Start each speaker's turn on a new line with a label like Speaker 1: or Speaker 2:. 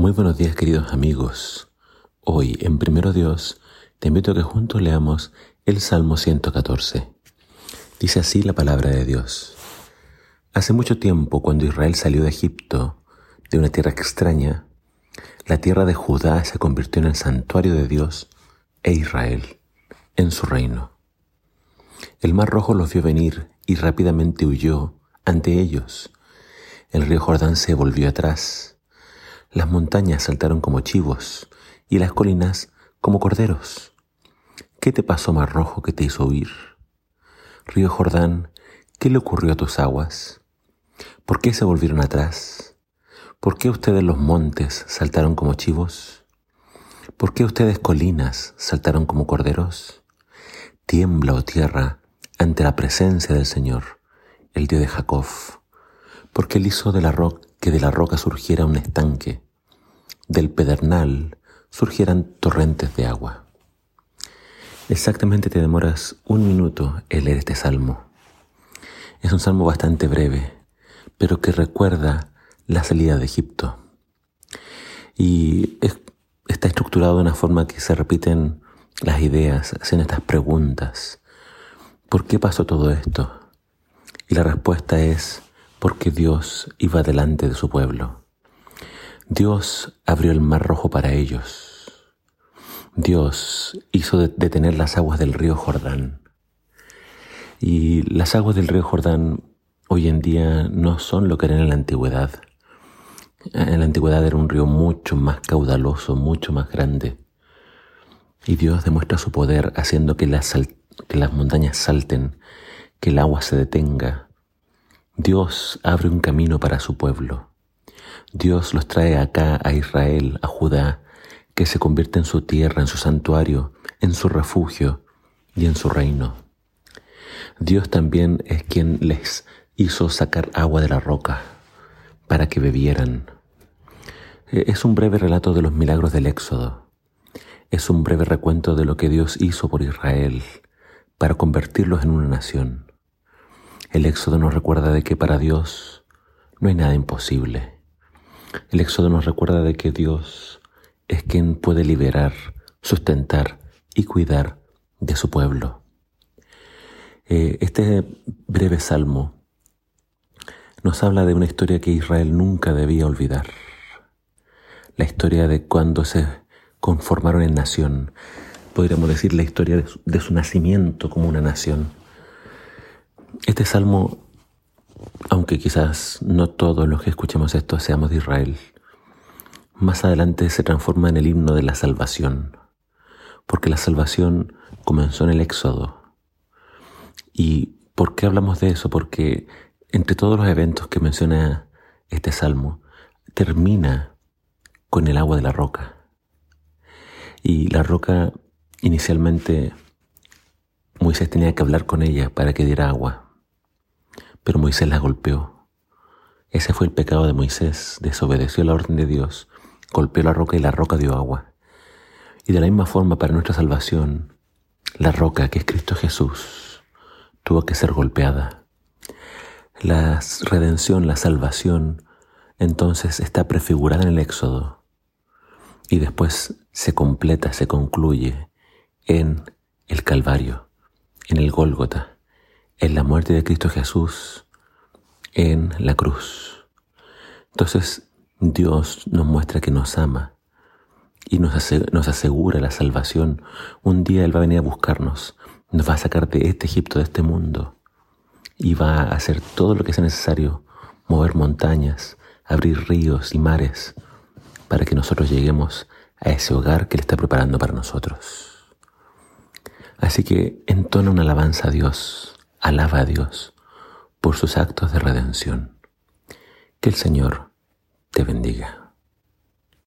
Speaker 1: Muy buenos días queridos amigos. Hoy en Primero Dios te invito a que juntos leamos el Salmo 114. Dice así la palabra de Dios. Hace mucho tiempo, cuando Israel salió de Egipto, de una tierra extraña, la tierra de Judá se convirtió en el santuario de Dios e Israel, en su reino. El mar rojo los vio venir y rápidamente huyó ante ellos. El río Jordán se volvió atrás las montañas saltaron como chivos y las colinas como corderos. ¿Qué te pasó mar rojo que te hizo huir? Río Jordán, ¿qué le ocurrió a tus aguas? ¿Por qué se volvieron atrás? ¿Por qué ustedes los montes saltaron como chivos? ¿Por qué ustedes colinas saltaron como corderos? Tiembla, oh tierra, ante la presencia del Señor, el Dios de Jacob, porque él hizo de la roca que de la roca surgiera un estanque, del pedernal surgieran torrentes de agua. Exactamente te demoras un minuto en leer este salmo. Es un salmo bastante breve, pero que recuerda la salida de Egipto. Y está estructurado de una forma que se repiten las ideas, hacen estas preguntas. ¿Por qué pasó todo esto? Y la respuesta es porque Dios iba delante de su pueblo. Dios abrió el mar rojo para ellos. Dios hizo detener las aguas del río Jordán. Y las aguas del río Jordán hoy en día no son lo que eran en la antigüedad. En la antigüedad era un río mucho más caudaloso, mucho más grande. Y Dios demuestra su poder haciendo que las, que las montañas salten, que el agua se detenga, Dios abre un camino para su pueblo. Dios los trae acá a Israel, a Judá, que se convierte en su tierra, en su santuario, en su refugio y en su reino. Dios también es quien les hizo sacar agua de la roca para que bebieran. E, es un breve relato de los milagros del Éxodo. Es un breve recuento de lo que Dios hizo por Israel para convertirlos en una nación. El Éxodo nos recuerda de que para Dios no hay nada imposible. El Éxodo nos recuerda de que Dios es quien puede liberar, sustentar y cuidar de su pueblo. Eh, este breve salmo nos habla de una historia que Israel nunca debía olvidar. La historia de cuando se conformaron en nación. Podríamos decir la historia de su nacimiento como una nación este salmo, aunque quizás no todos los que escuchemos esto seamos de Israel, más adelante se transforma en el himno de la salvación, porque la salvación comenzó en el Éxodo. ¿Y por qué hablamos de eso? Porque entre todos los eventos que menciona este salmo, termina con el agua de la roca. Y la roca inicialmente Moisés tenía que hablar con ella para que diera agua pero Moisés la golpeó. Ese fue el pecado de Moisés, desobedeció la orden de Dios, golpeó la roca y la roca dio agua. Y de la misma forma para nuestra salvación, la roca que es Cristo Jesús tuvo que ser golpeada. La redención, la salvación, entonces está prefigurada en el Éxodo y después se completa, se concluye en el Calvario, en el Gólgota en la muerte de Cristo Jesús en la cruz. Entonces Dios nos muestra que nos ama y nos, asegura la salvación. Un día Él va a venir a buscarnos, nos va a sacar de este Egipto, de este mundo, y va a hacer todo lo que sea necesario, mover montañas, abrir ríos y mares, para que nosotros lleguemos a ese hogar que Él está preparando para nosotros. Así que entona una alabanza a Dios, Alaba a Dios por sus actos de redención. Que el Señor te bendiga.